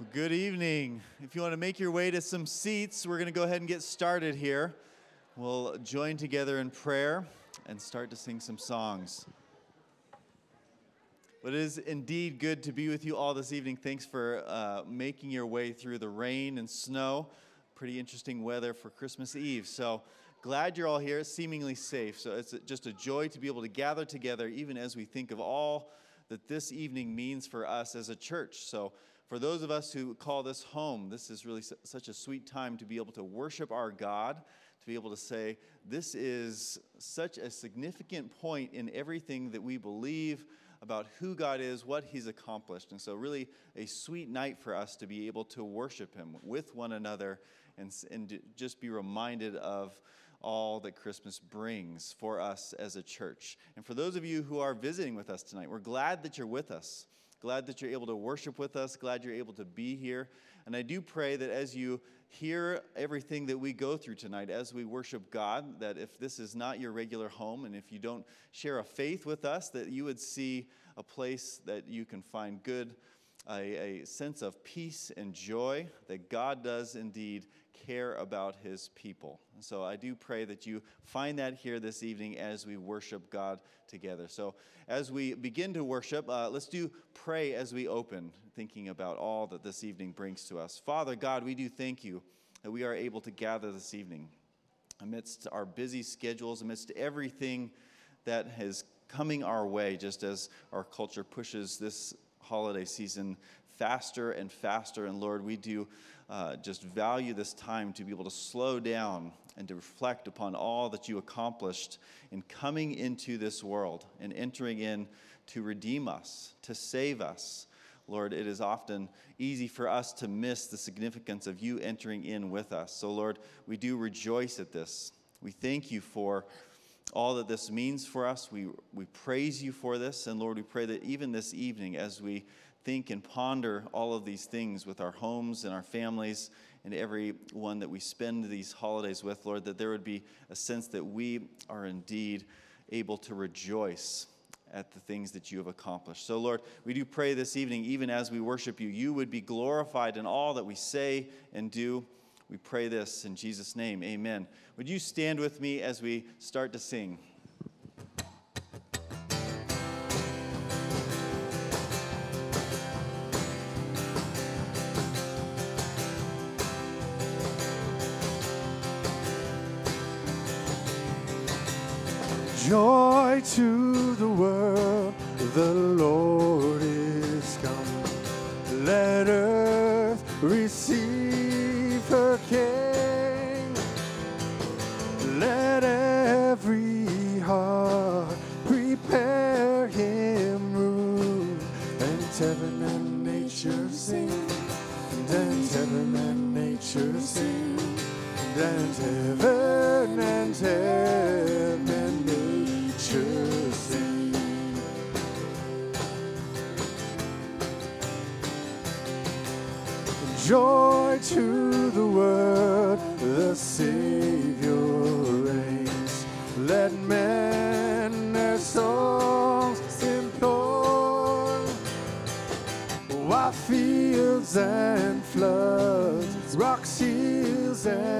Well, good evening. If you want to make your way to some seats, we're going to go ahead and get started here. We'll join together in prayer and start to sing some songs. But it is indeed good to be with you all this evening. Thanks for uh, making your way through the rain and snow. Pretty interesting weather for Christmas Eve. So glad you're all here, seemingly safe. So it's just a joy to be able to gather together, even as we think of all that this evening means for us as a church. So for those of us who call this home, this is really such a sweet time to be able to worship our God, to be able to say, this is such a significant point in everything that we believe about who God is, what He's accomplished. And so, really, a sweet night for us to be able to worship Him with one another and, and just be reminded of all that Christmas brings for us as a church. And for those of you who are visiting with us tonight, we're glad that you're with us. Glad that you're able to worship with us. Glad you're able to be here. And I do pray that as you hear everything that we go through tonight, as we worship God, that if this is not your regular home and if you don't share a faith with us, that you would see a place that you can find good, a, a sense of peace and joy, that God does indeed care about his people. so I do pray that you find that here this evening as we worship God together. So as we begin to worship, uh, let's do pray as we open, thinking about all that this evening brings to us. Father God, we do thank you that we are able to gather this evening amidst our busy schedules, amidst everything that is coming our way, just as our culture pushes this holiday season faster and faster. And Lord, we do uh, just value this time to be able to slow down and to reflect upon all that you accomplished in coming into this world and entering in to redeem us, to save us. Lord, it is often easy for us to miss the significance of you entering in with us. So, Lord, we do rejoice at this. We thank you for all that this means for us. We, we praise you for this. And Lord, we pray that even this evening, as we think and ponder all of these things with our homes and our families and everyone that we spend these holidays with, Lord, that there would be a sense that we are indeed able to rejoice at the things that you have accomplished. So, Lord, we do pray this evening, even as we worship you, you would be glorified in all that we say and do. We pray this in Jesus' name. Amen. Would you stand with me as we start to sing? To the world, the Lord is come. Let earth receive her King. Let every heart prepare him room. And heaven and nature sing. And heaven and nature sing. And heaven and heaven Joy to the world, the Savior reigns. Let men their songs implore while fields and floods, rocks, hills, and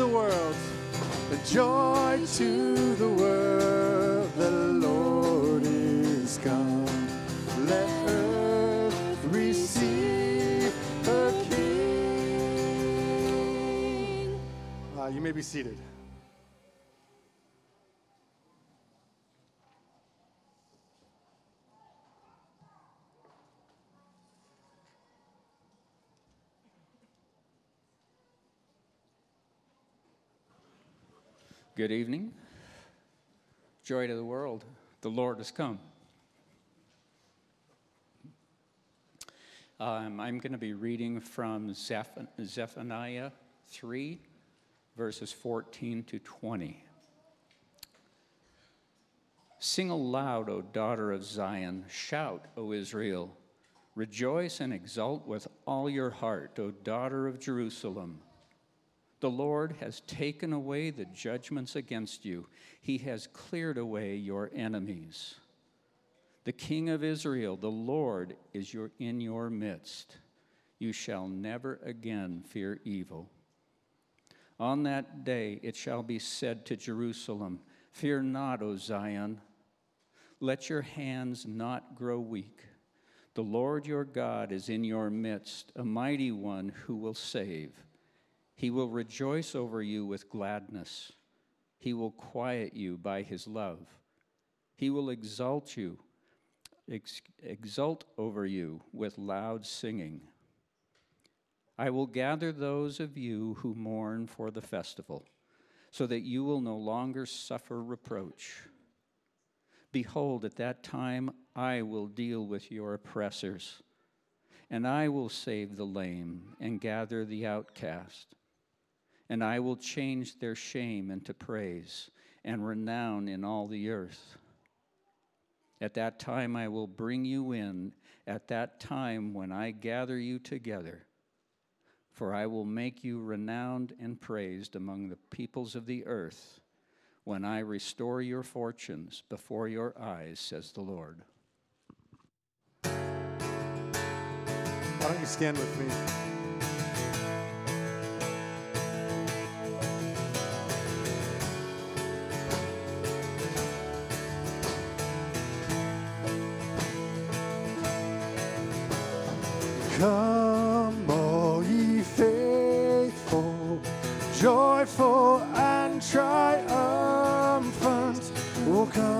The world, joy to the world, the Lord is come. Let earth receive her King. Uh, you may be seated. Good evening. Joy to the world. The Lord has come. Um, I'm going to be reading from Zeph- Zephaniah 3, verses 14 to 20. Sing aloud, O daughter of Zion. Shout, O Israel. Rejoice and exult with all your heart, O daughter of Jerusalem. The Lord has taken away the judgments against you. He has cleared away your enemies. The King of Israel, the Lord, is your, in your midst. You shall never again fear evil. On that day it shall be said to Jerusalem, Fear not, O Zion. Let your hands not grow weak. The Lord your God is in your midst, a mighty one who will save. He will rejoice over you with gladness. He will quiet you by his love. He will exalt you, ex- exult over you with loud singing. I will gather those of you who mourn for the festival, so that you will no longer suffer reproach. Behold, at that time I will deal with your oppressors, and I will save the lame and gather the outcast and I will change their shame into praise and renown in all the earth. At that time I will bring you in, at that time when I gather you together. For I will make you renowned and praised among the peoples of the earth when I restore your fortunes before your eyes, says the Lord. Why don't you stand with me? Come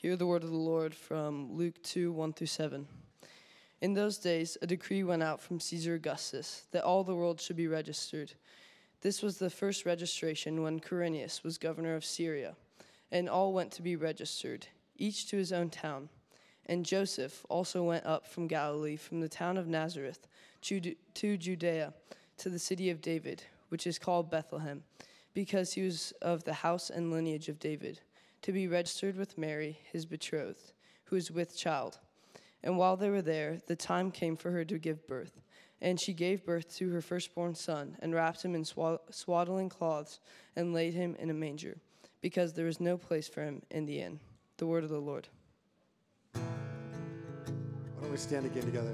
Hear the word of the Lord from Luke 2 1 through 7. In those days, a decree went out from Caesar Augustus that all the world should be registered. This was the first registration when Quirinius was governor of Syria, and all went to be registered, each to his own town. And Joseph also went up from Galilee, from the town of Nazareth, to Judea, to the city of David, which is called Bethlehem, because he was of the house and lineage of David to be registered with Mary, his betrothed, who is with child. And while they were there, the time came for her to give birth. And she gave birth to her firstborn son, and wrapped him in swaddling cloths, and laid him in a manger, because there was no place for him in the inn. The word of the Lord. Why don't we stand again together?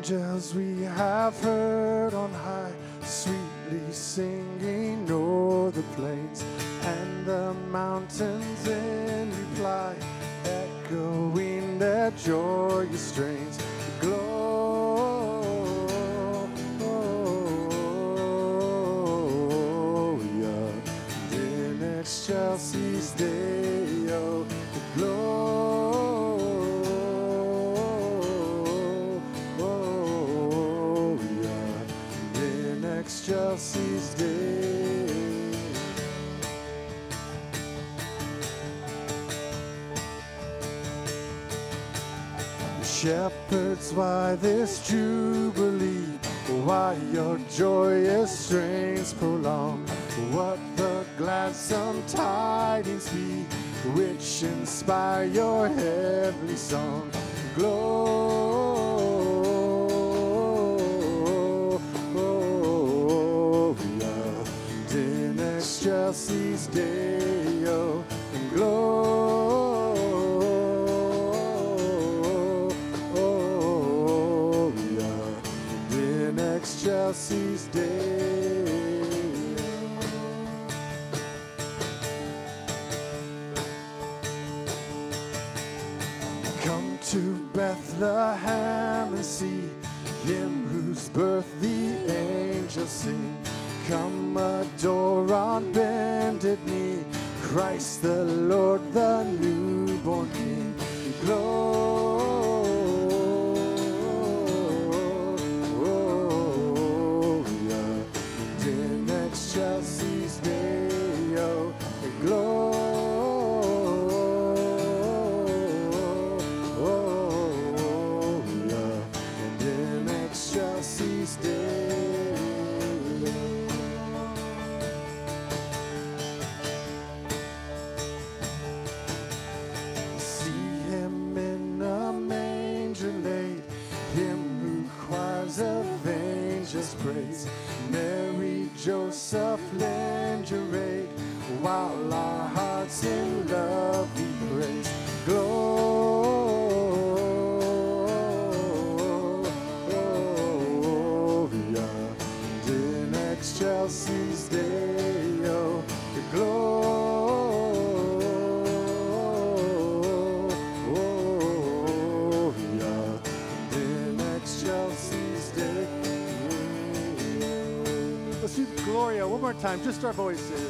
Angels we have heard on high, excelsis Deo. Shepherds, why this jubilee? Why your joyous strains prolong? What the gladsome tidings be which inspire your heavenly song? Gloria more time, just our voices.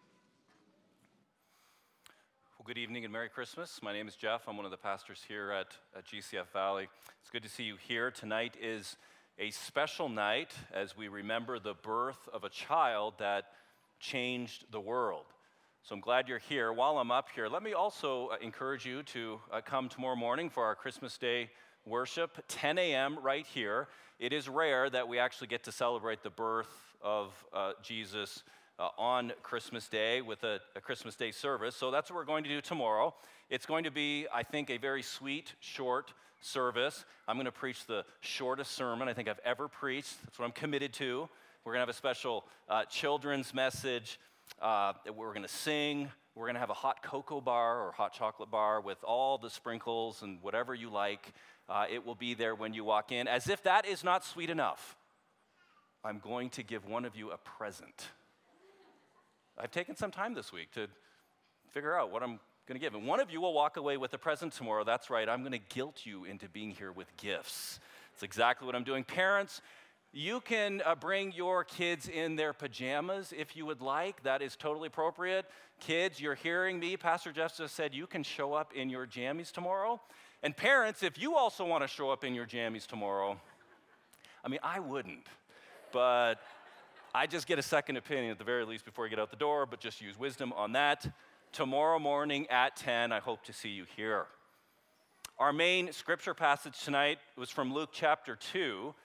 Well, good evening and Merry Christmas. My name is Jeff. I'm one of the pastors here at, at GCF Valley. It's good to see you here. Tonight is a special night as we remember the birth of a child that changed the world. So I'm glad you're here. While I'm up here, let me also uh, encourage you to uh, come tomorrow morning for our Christmas Day worship, 10 a.m. right here. It is rare that we actually get to celebrate the birth of uh, Jesus uh, on Christmas Day with a, a Christmas Day service. So that's what we're going to do tomorrow. It's going to be, I think, a very sweet, short service. I'm going to preach the shortest sermon I think I've ever preached. That's what I'm committed to. We're going to have a special uh, children's message. Uh, we're going to sing. We're going to have a hot cocoa bar or hot chocolate bar with all the sprinkles and whatever you like. Uh, it will be there when you walk in. As if that is not sweet enough, I'm going to give one of you a present. I've taken some time this week to figure out what I'm going to give. And one of you will walk away with a present tomorrow. That's right, I'm going to guilt you into being here with gifts. That's exactly what I'm doing. Parents, you can uh, bring your kids in their pajamas if you would like. That is totally appropriate. Kids, you're hearing me. Pastor Jeff just said you can show up in your jammies tomorrow. And parents, if you also want to show up in your jammies tomorrow, I mean, I wouldn't, but I just get a second opinion at the very least before you get out the door, but just use wisdom on that. Tomorrow morning at 10, I hope to see you here. Our main scripture passage tonight was from Luke chapter 2.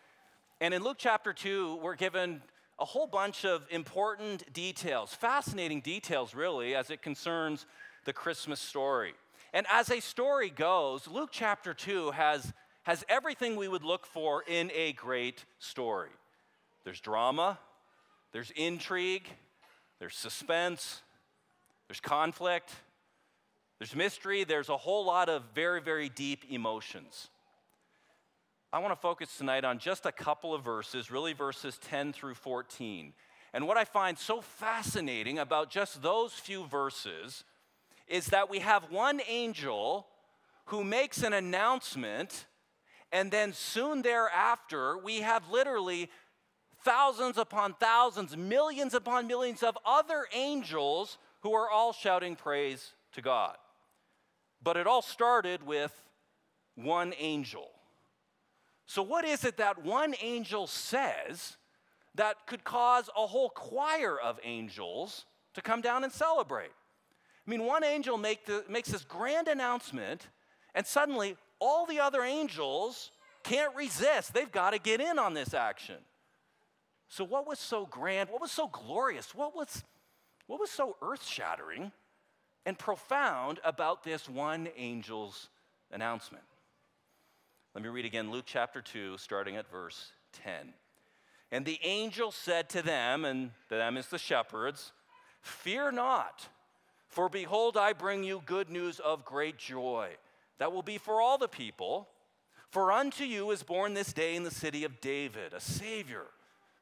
And in Luke chapter 2, we're given a whole bunch of important details, fascinating details, really, as it concerns the Christmas story. And as a story goes, Luke chapter 2 has, has everything we would look for in a great story there's drama, there's intrigue, there's suspense, there's conflict, there's mystery, there's a whole lot of very, very deep emotions. I want to focus tonight on just a couple of verses, really verses 10 through 14. And what I find so fascinating about just those few verses is that we have one angel who makes an announcement, and then soon thereafter, we have literally thousands upon thousands, millions upon millions of other angels who are all shouting praise to God. But it all started with one angel. So, what is it that one angel says that could cause a whole choir of angels to come down and celebrate? I mean, one angel make the, makes this grand announcement, and suddenly all the other angels can't resist. They've got to get in on this action. So, what was so grand? What was so glorious? What was, what was so earth shattering and profound about this one angel's announcement? Let me read again Luke chapter 2, starting at verse 10. And the angel said to them, and them is the shepherds, Fear not, for behold, I bring you good news of great joy that will be for all the people. For unto you is born this day in the city of David a Savior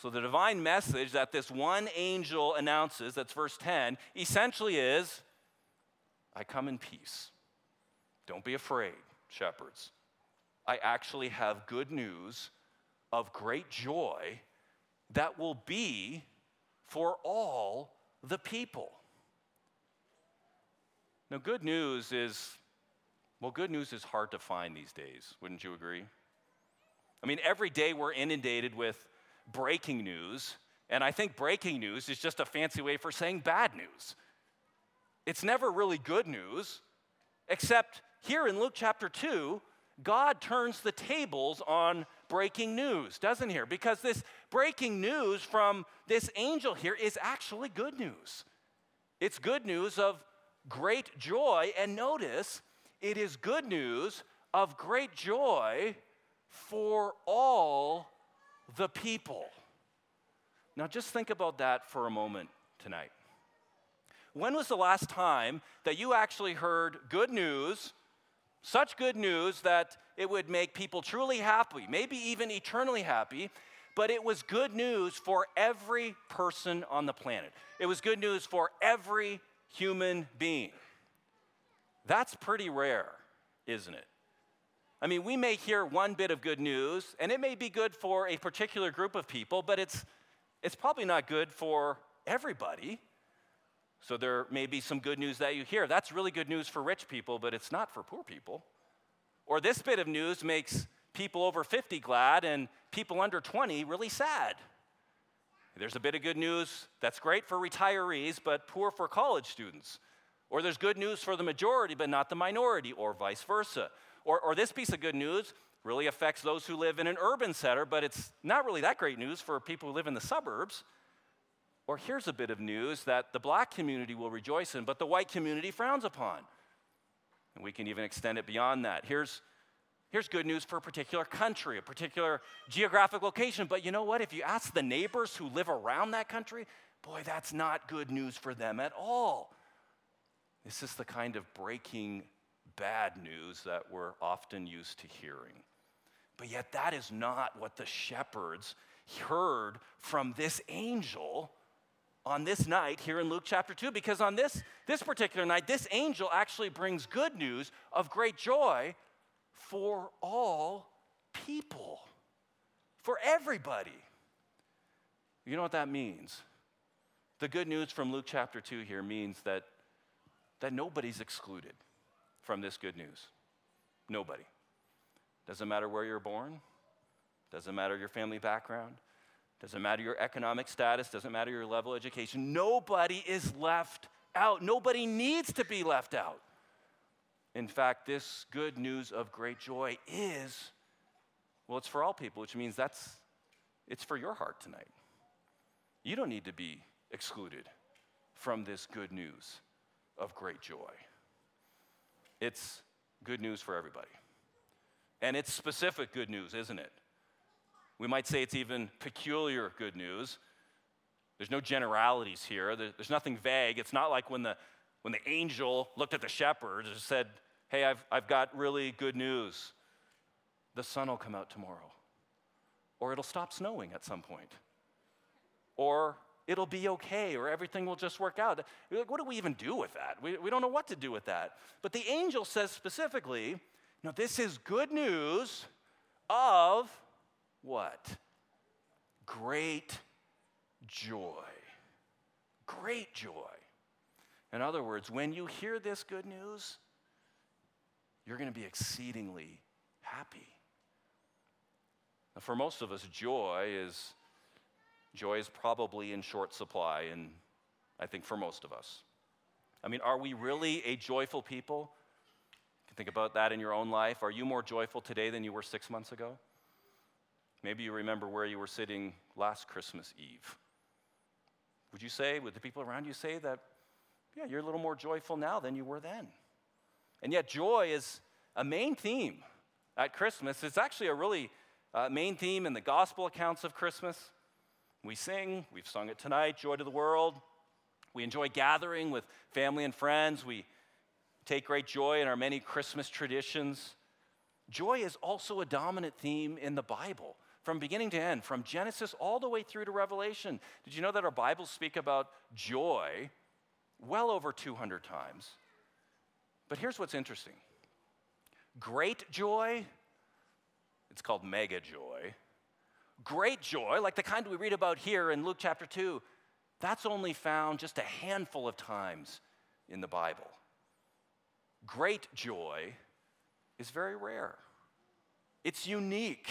So, the divine message that this one angel announces, that's verse 10, essentially is I come in peace. Don't be afraid, shepherds. I actually have good news of great joy that will be for all the people. Now, good news is, well, good news is hard to find these days, wouldn't you agree? I mean, every day we're inundated with breaking news, and I think breaking news is just a fancy way for saying bad news. It's never really good news, except here in Luke chapter 2, God turns the tables on breaking news, doesn't he? Because this breaking news from this angel here is actually good news. It's good news of great joy, and notice it is good news of great joy for all the people. Now, just think about that for a moment tonight. When was the last time that you actually heard good news, such good news that it would make people truly happy, maybe even eternally happy, but it was good news for every person on the planet. It was good news for every human being. That's pretty rare, isn't it? I mean, we may hear one bit of good news, and it may be good for a particular group of people, but it's, it's probably not good for everybody. So there may be some good news that you hear. That's really good news for rich people, but it's not for poor people. Or this bit of news makes people over 50 glad and people under 20 really sad. There's a bit of good news that's great for retirees, but poor for college students. Or there's good news for the majority, but not the minority, or vice versa. Or, or this piece of good news really affects those who live in an urban center, but it's not really that great news for people who live in the suburbs. Or here's a bit of news that the black community will rejoice in, but the white community frowns upon. And we can even extend it beyond that. Here's, here's good news for a particular country, a particular geographic location. But you know what? If you ask the neighbors who live around that country, boy, that's not good news for them at all. This is the kind of breaking bad news that we're often used to hearing. But yet, that is not what the shepherds heard from this angel on this night here in Luke chapter 2 because on this this particular night this angel actually brings good news of great joy for all people for everybody. You know what that means? The good news from Luke chapter 2 here means that that nobody's excluded from this good news nobody doesn't matter where you're born doesn't matter your family background doesn't matter your economic status, doesn't matter your level of education. Nobody is left out. Nobody needs to be left out. In fact, this good news of great joy is, well, it's for all people, which means that's, it's for your heart tonight. You don't need to be excluded from this good news of great joy. It's good news for everybody. And it's specific good news, isn't it? We might say it's even peculiar good news. There's no generalities here, there's nothing vague. It's not like when the, when the angel looked at the shepherds and said, Hey, I've, I've got really good news. The sun will come out tomorrow, or it'll stop snowing at some point, or it'll be okay, or everything will just work out. You're like, what do we even do with that? We, we don't know what to do with that. But the angel says specifically, no, this is good news of what? Great joy. Great joy. In other words, when you hear this good news, you're going to be exceedingly happy. Now, for most of us, joy is joy is probably in short supply, and I think for most of us. I mean, are we really a joyful people? You can think about that in your own life. Are you more joyful today than you were six months ago? Maybe you remember where you were sitting last Christmas Eve. Would you say, would the people around you say that, yeah, you're a little more joyful now than you were then? And yet, joy is a main theme at Christmas. It's actually a really uh, main theme in the gospel accounts of Christmas. We sing, we've sung it tonight, Joy to the World. We enjoy gathering with family and friends. We take great joy in our many Christmas traditions. Joy is also a dominant theme in the Bible from beginning to end, from Genesis all the way through to Revelation. Did you know that our Bibles speak about joy well over 200 times? But here's what's interesting great joy, it's called mega joy. Great joy, like the kind we read about here in Luke chapter 2, that's only found just a handful of times in the Bible. Great joy is very rare, it's unique.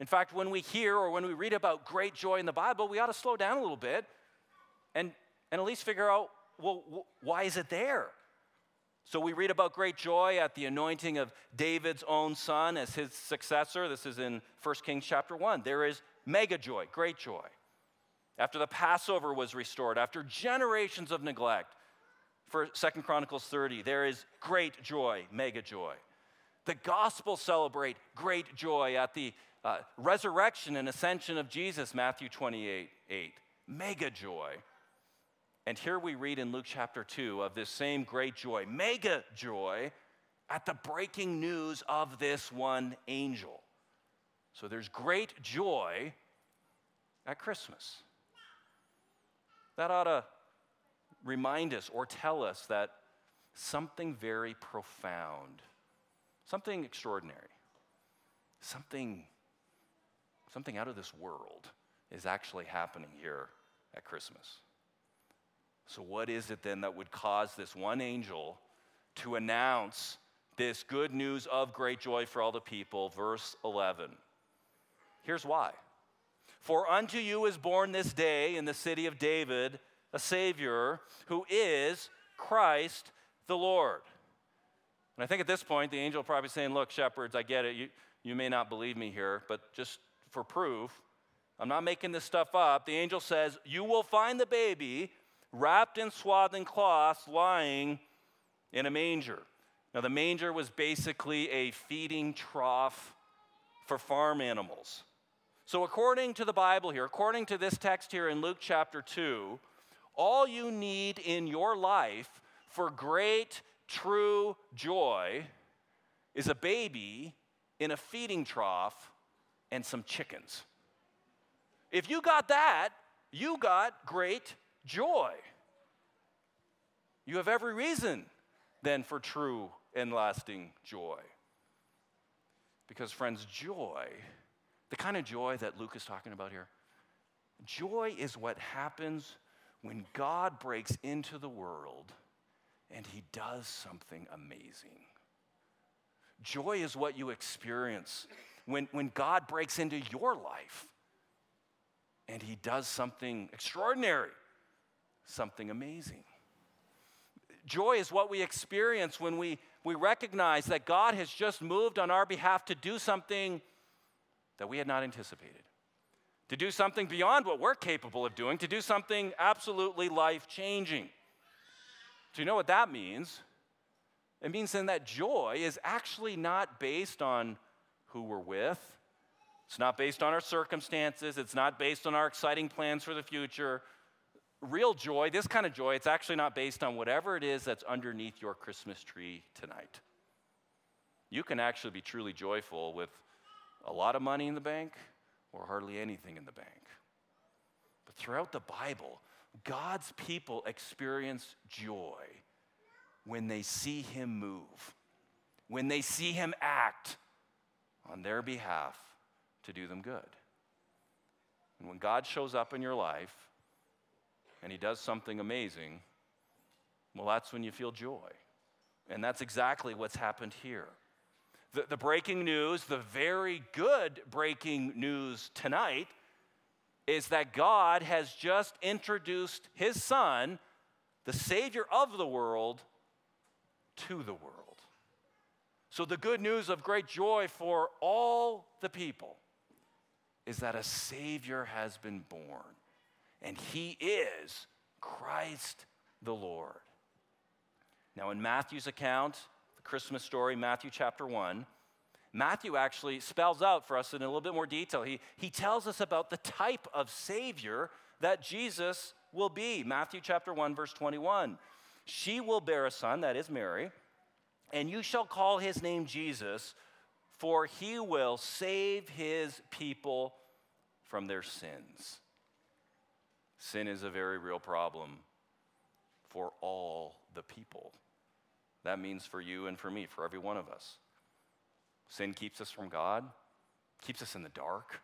In fact, when we hear or when we read about great joy in the Bible, we ought to slow down a little bit and, and at least figure out well, wh- why is it there? So we read about great joy at the anointing of David's own son as his successor. This is in 1 Kings chapter 1. There is mega joy, great joy. After the Passover was restored, after generations of neglect, for 2 Chronicles 30, there is great joy, mega joy. The gospel celebrate great joy at the uh, resurrection and ascension of Jesus, Matthew 28 8. Mega joy. And here we read in Luke chapter 2 of this same great joy, mega joy, at the breaking news of this one angel. So there's great joy at Christmas. That ought to remind us or tell us that something very profound, something extraordinary, something, something out of this world is actually happening here at Christmas. So, what is it then that would cause this one angel to announce this good news of great joy for all the people? Verse 11. Here's why. For unto you is born this day in the city of David a Savior who is Christ the Lord. And I think at this point, the angel probably saying, Look, shepherds, I get it. You, you may not believe me here, but just for proof, I'm not making this stuff up. The angel says, You will find the baby wrapped in swaddling cloths, lying in a manger. Now, the manger was basically a feeding trough for farm animals. So, according to the Bible here, according to this text here in Luke chapter 2, all you need in your life for great, true joy is a baby in a feeding trough and some chickens. If you got that, you got great joy. You have every reason then for true and lasting joy. Because, friends, joy, the kind of joy that Luke is talking about here, joy is what happens when God breaks into the world and he does something amazing. Joy is what you experience when, when God breaks into your life and he does something extraordinary, something amazing. Joy is what we experience when we, we recognize that God has just moved on our behalf to do something that we had not anticipated, to do something beyond what we're capable of doing, to do something absolutely life changing. Do you know what that means? It means then that joy is actually not based on who we're with. It's not based on our circumstances. It's not based on our exciting plans for the future real joy, this kind of joy, it's actually not based on whatever it is that's underneath your Christmas tree tonight. You can actually be truly joyful with a lot of money in the bank or hardly anything in the bank. But throughout the Bible, God's people experience joy when they see Him move, when they see Him act on their behalf to do them good. And when God shows up in your life, and he does something amazing, well, that's when you feel joy. And that's exactly what's happened here. The, the breaking news, the very good breaking news tonight, is that God has just introduced his son, the Savior of the world, to the world. So, the good news of great joy for all the people is that a Savior has been born and he is Christ the Lord. Now, in Matthew's account, the Christmas story, Matthew chapter 1, Matthew actually spells out for us in a little bit more detail. He, he tells us about the type of Savior that Jesus will be. Matthew chapter 1, verse 21. She will bear a son, that is Mary, and you shall call his name Jesus, for he will save his people from their sins. Sin is a very real problem for all the people. That means for you and for me, for every one of us. Sin keeps us from God, keeps us in the dark,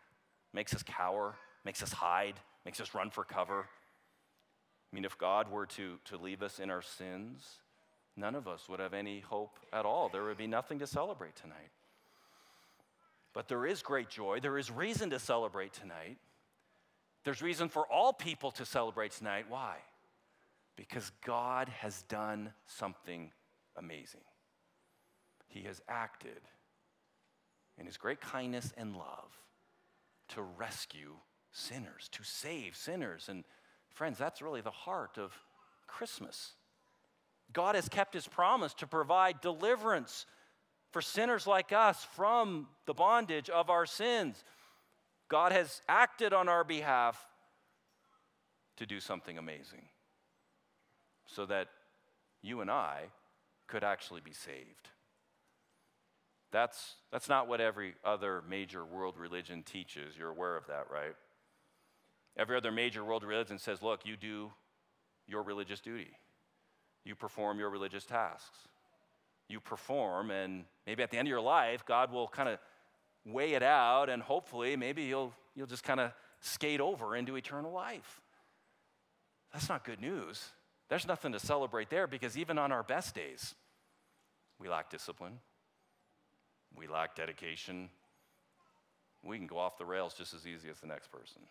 makes us cower, makes us hide, makes us run for cover. I mean, if God were to, to leave us in our sins, none of us would have any hope at all. There would be nothing to celebrate tonight. But there is great joy. There is reason to celebrate tonight there's reason for all people to celebrate tonight. Why? Because God has done something amazing. He has acted in His great kindness and love to rescue sinners, to save sinners. And friends, that's really the heart of Christmas. God has kept His promise to provide deliverance for sinners like us from the bondage of our sins. God has acted on our behalf to do something amazing so that you and I could actually be saved. That's, that's not what every other major world religion teaches. You're aware of that, right? Every other major world religion says, look, you do your religious duty, you perform your religious tasks. You perform, and maybe at the end of your life, God will kind of weigh it out, and hopefully, maybe you'll, you'll just kind of skate over into eternal life. That's not good news. There's nothing to celebrate there because even on our best days, we lack discipline, we lack dedication. We can go off the rails just as easy as the next person.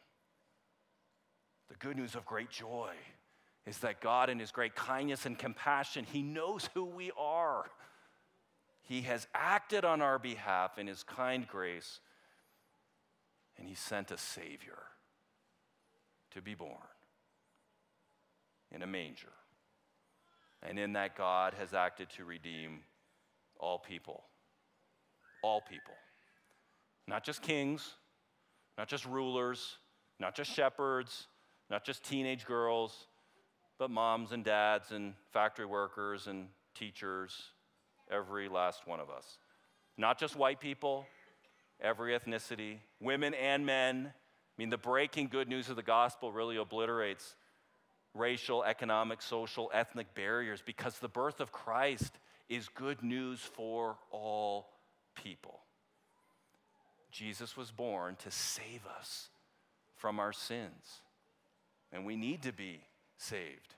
The good news of great joy is that God, in His great kindness and compassion, He knows who we are. He has acted on our behalf in His kind grace, and He sent a Savior to be born in a manger. And in that, God has acted to redeem all people. All people. Not just kings, not just rulers, not just shepherds, not just teenage girls, but moms and dads and factory workers and teachers, every last one of us. Not just white people, every ethnicity, women and men. I mean, the breaking good news of the gospel really obliterates racial, economic, social, ethnic barriers because the birth of Christ is good news for all people. Jesus was born to save us from our sins, and we need to be saved.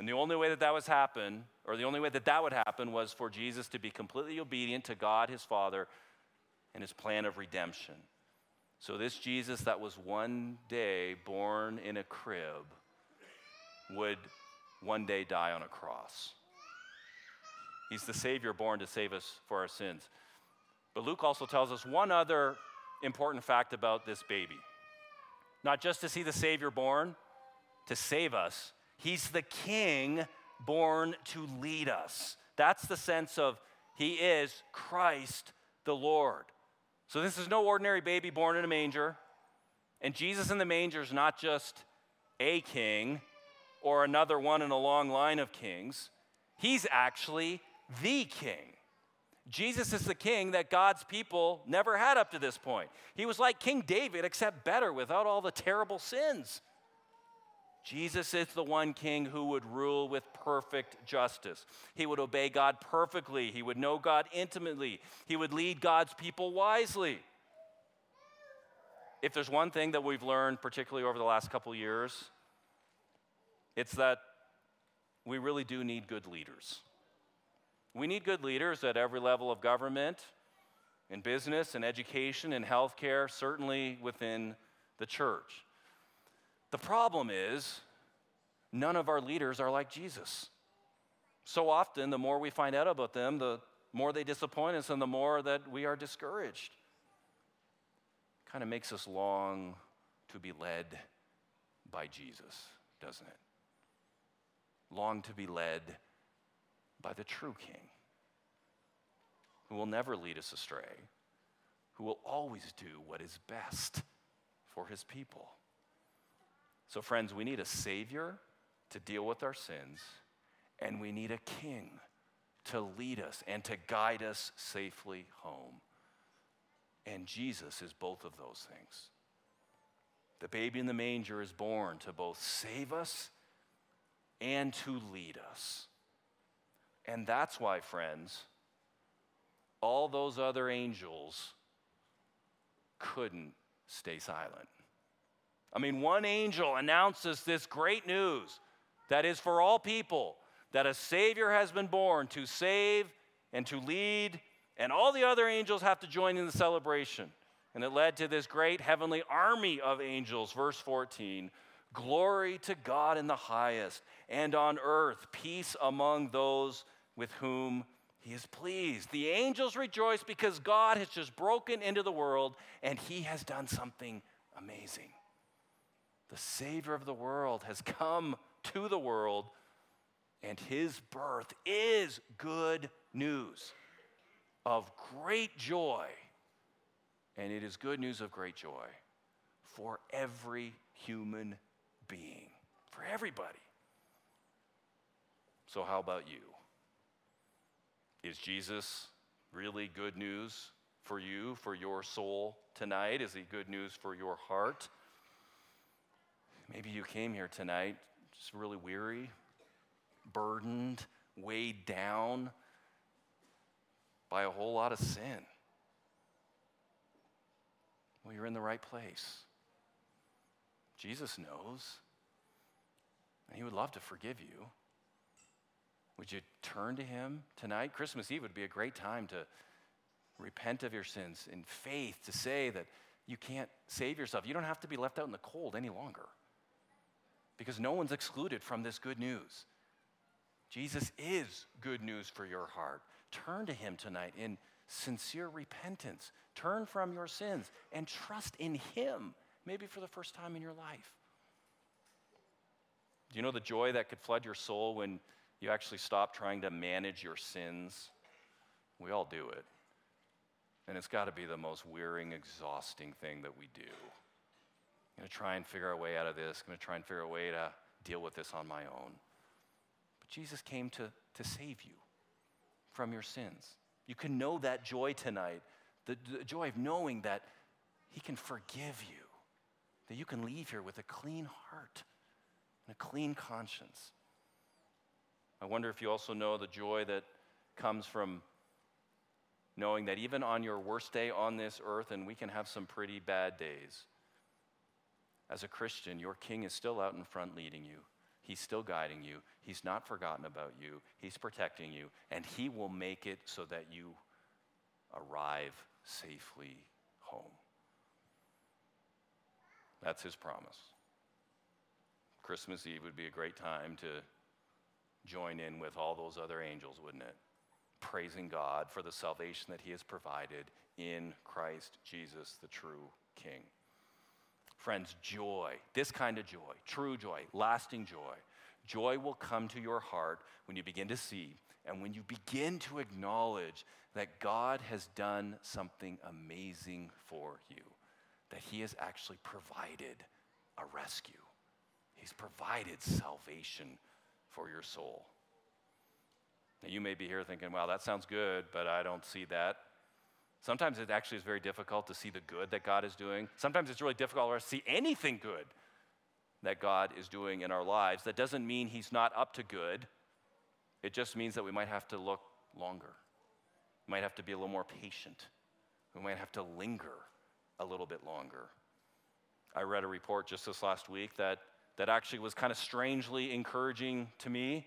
And the only way that that was happen, or the only way that that would happen, was for Jesus to be completely obedient to God, his Father, and his plan of redemption. So, this Jesus that was one day born in a crib would one day die on a cross. He's the Savior born to save us for our sins. But Luke also tells us one other important fact about this baby. Not just to see the Savior born to save us, He's the King born to lead us. That's the sense of He is Christ the Lord. So this is no ordinary baby born in a manger. And Jesus in the manger is not just a king or another one in a long line of kings. He's actually the king. Jesus is the king that God's people never had up to this point. He was like King David, except better, without all the terrible sins. Jesus is the one king who would rule with perfect justice. He would obey God perfectly. He would know God intimately. He would lead God's people wisely. If there's one thing that we've learned, particularly over the last couple years, it's that we really do need good leaders. We need good leaders at every level of government, in business, in education, in healthcare, certainly within the church. The problem is, none of our leaders are like Jesus. So often, the more we find out about them, the more they disappoint us and the more that we are discouraged. Kind of makes us long to be led by Jesus, doesn't it? Long to be led by the true King, who will never lead us astray, who will always do what is best for his people. So, friends, we need a Savior to deal with our sins, and we need a King to lead us and to guide us safely home. And Jesus is both of those things. The baby in the manger is born to both save us and to lead us. And that's why, friends, all those other angels couldn't stay silent. I mean, one angel announces this great news that is for all people that a Savior has been born to save and to lead, and all the other angels have to join in the celebration. And it led to this great heavenly army of angels, verse 14. Glory to God in the highest, and on earth peace among those with whom he is pleased. The angels rejoice because God has just broken into the world and he has done something amazing. The Savior of the world has come to the world, and his birth is good news of great joy. And it is good news of great joy for every human being, for everybody. So, how about you? Is Jesus really good news for you, for your soul tonight? Is he good news for your heart? Maybe you came here tonight just really weary, burdened, weighed down by a whole lot of sin. Well, you're in the right place. Jesus knows, and He would love to forgive you. Would you turn to Him tonight? Christmas Eve would be a great time to repent of your sins in faith, to say that you can't save yourself. You don't have to be left out in the cold any longer because no one's excluded from this good news. Jesus is good news for your heart. Turn to Him tonight in sincere repentance. Turn from your sins and trust in Him, maybe for the first time in your life. Do you know the joy that could flood your soul when you actually stop trying to manage your sins? We all do it. And it's got to be the most wearing, exhausting thing that we do. Going to try and figure a way out of this. I'm going to try and figure a way to deal with this on my own. But Jesus came to, to save you from your sins. You can know that joy tonight, the, the joy of knowing that He can forgive you, that you can leave here with a clean heart and a clean conscience. I wonder if you also know the joy that comes from knowing that even on your worst day on this earth, and we can have some pretty bad days, as a Christian, your king is still out in front leading you. He's still guiding you. He's not forgotten about you. He's protecting you. And He will make it so that you arrive safely home. That's His promise. Christmas Eve would be a great time to join in with all those other angels, wouldn't it? Praising God for the salvation that He has provided in Christ Jesus, the true King. Friends, joy, this kind of joy, true joy, lasting joy, joy will come to your heart when you begin to see and when you begin to acknowledge that God has done something amazing for you, that He has actually provided a rescue, He's provided salvation for your soul. Now, you may be here thinking, well, that sounds good, but I don't see that. Sometimes it actually is very difficult to see the good that God is doing. Sometimes it's really difficult for us to see anything good that God is doing in our lives. That doesn't mean He's not up to good, it just means that we might have to look longer. We might have to be a little more patient. We might have to linger a little bit longer. I read a report just this last week that, that actually was kind of strangely encouraging to me.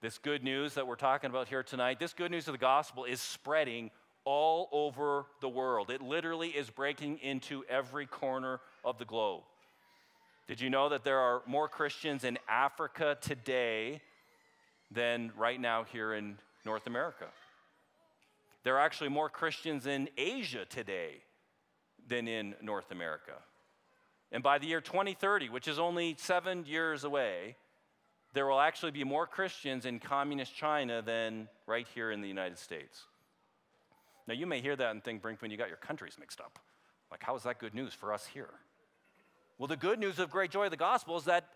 This good news that we're talking about here tonight, this good news of the gospel is spreading all over the world. It literally is breaking into every corner of the globe. Did you know that there are more Christians in Africa today than right now here in North America? There are actually more Christians in Asia today than in North America. And by the year 2030, which is only seven years away, there will actually be more Christians in communist China than right here in the United States. Now, you may hear that and think, Brinkman, you got your countries mixed up. Like, how is that good news for us here? Well, the good news of great joy of the gospel is that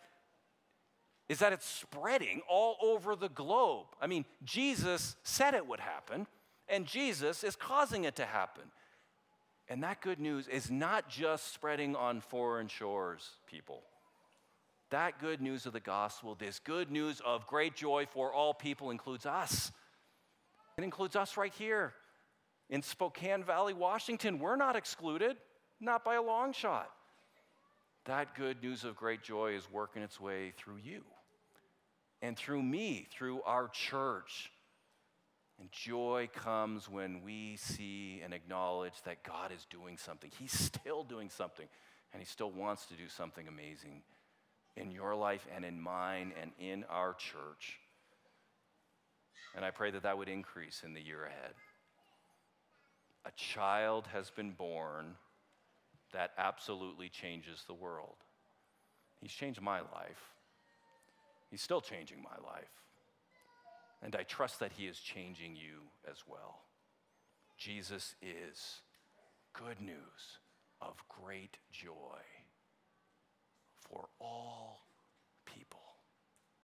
is that it's spreading all over the globe. I mean, Jesus said it would happen, and Jesus is causing it to happen. And that good news is not just spreading on foreign shores, people. That good news of the gospel, this good news of great joy for all people, includes us. It includes us right here in Spokane Valley, Washington, we're not excluded, not by a long shot. That good news of great joy is working its way through you and through me, through our church. And joy comes when we see and acknowledge that God is doing something. He's still doing something, and He still wants to do something amazing in your life and in mine and in our church. And I pray that that would increase in the year ahead a child has been born that absolutely changes the world. He's changed my life. He's still changing my life. And I trust that He is changing you as well. Jesus is good news of great joy for all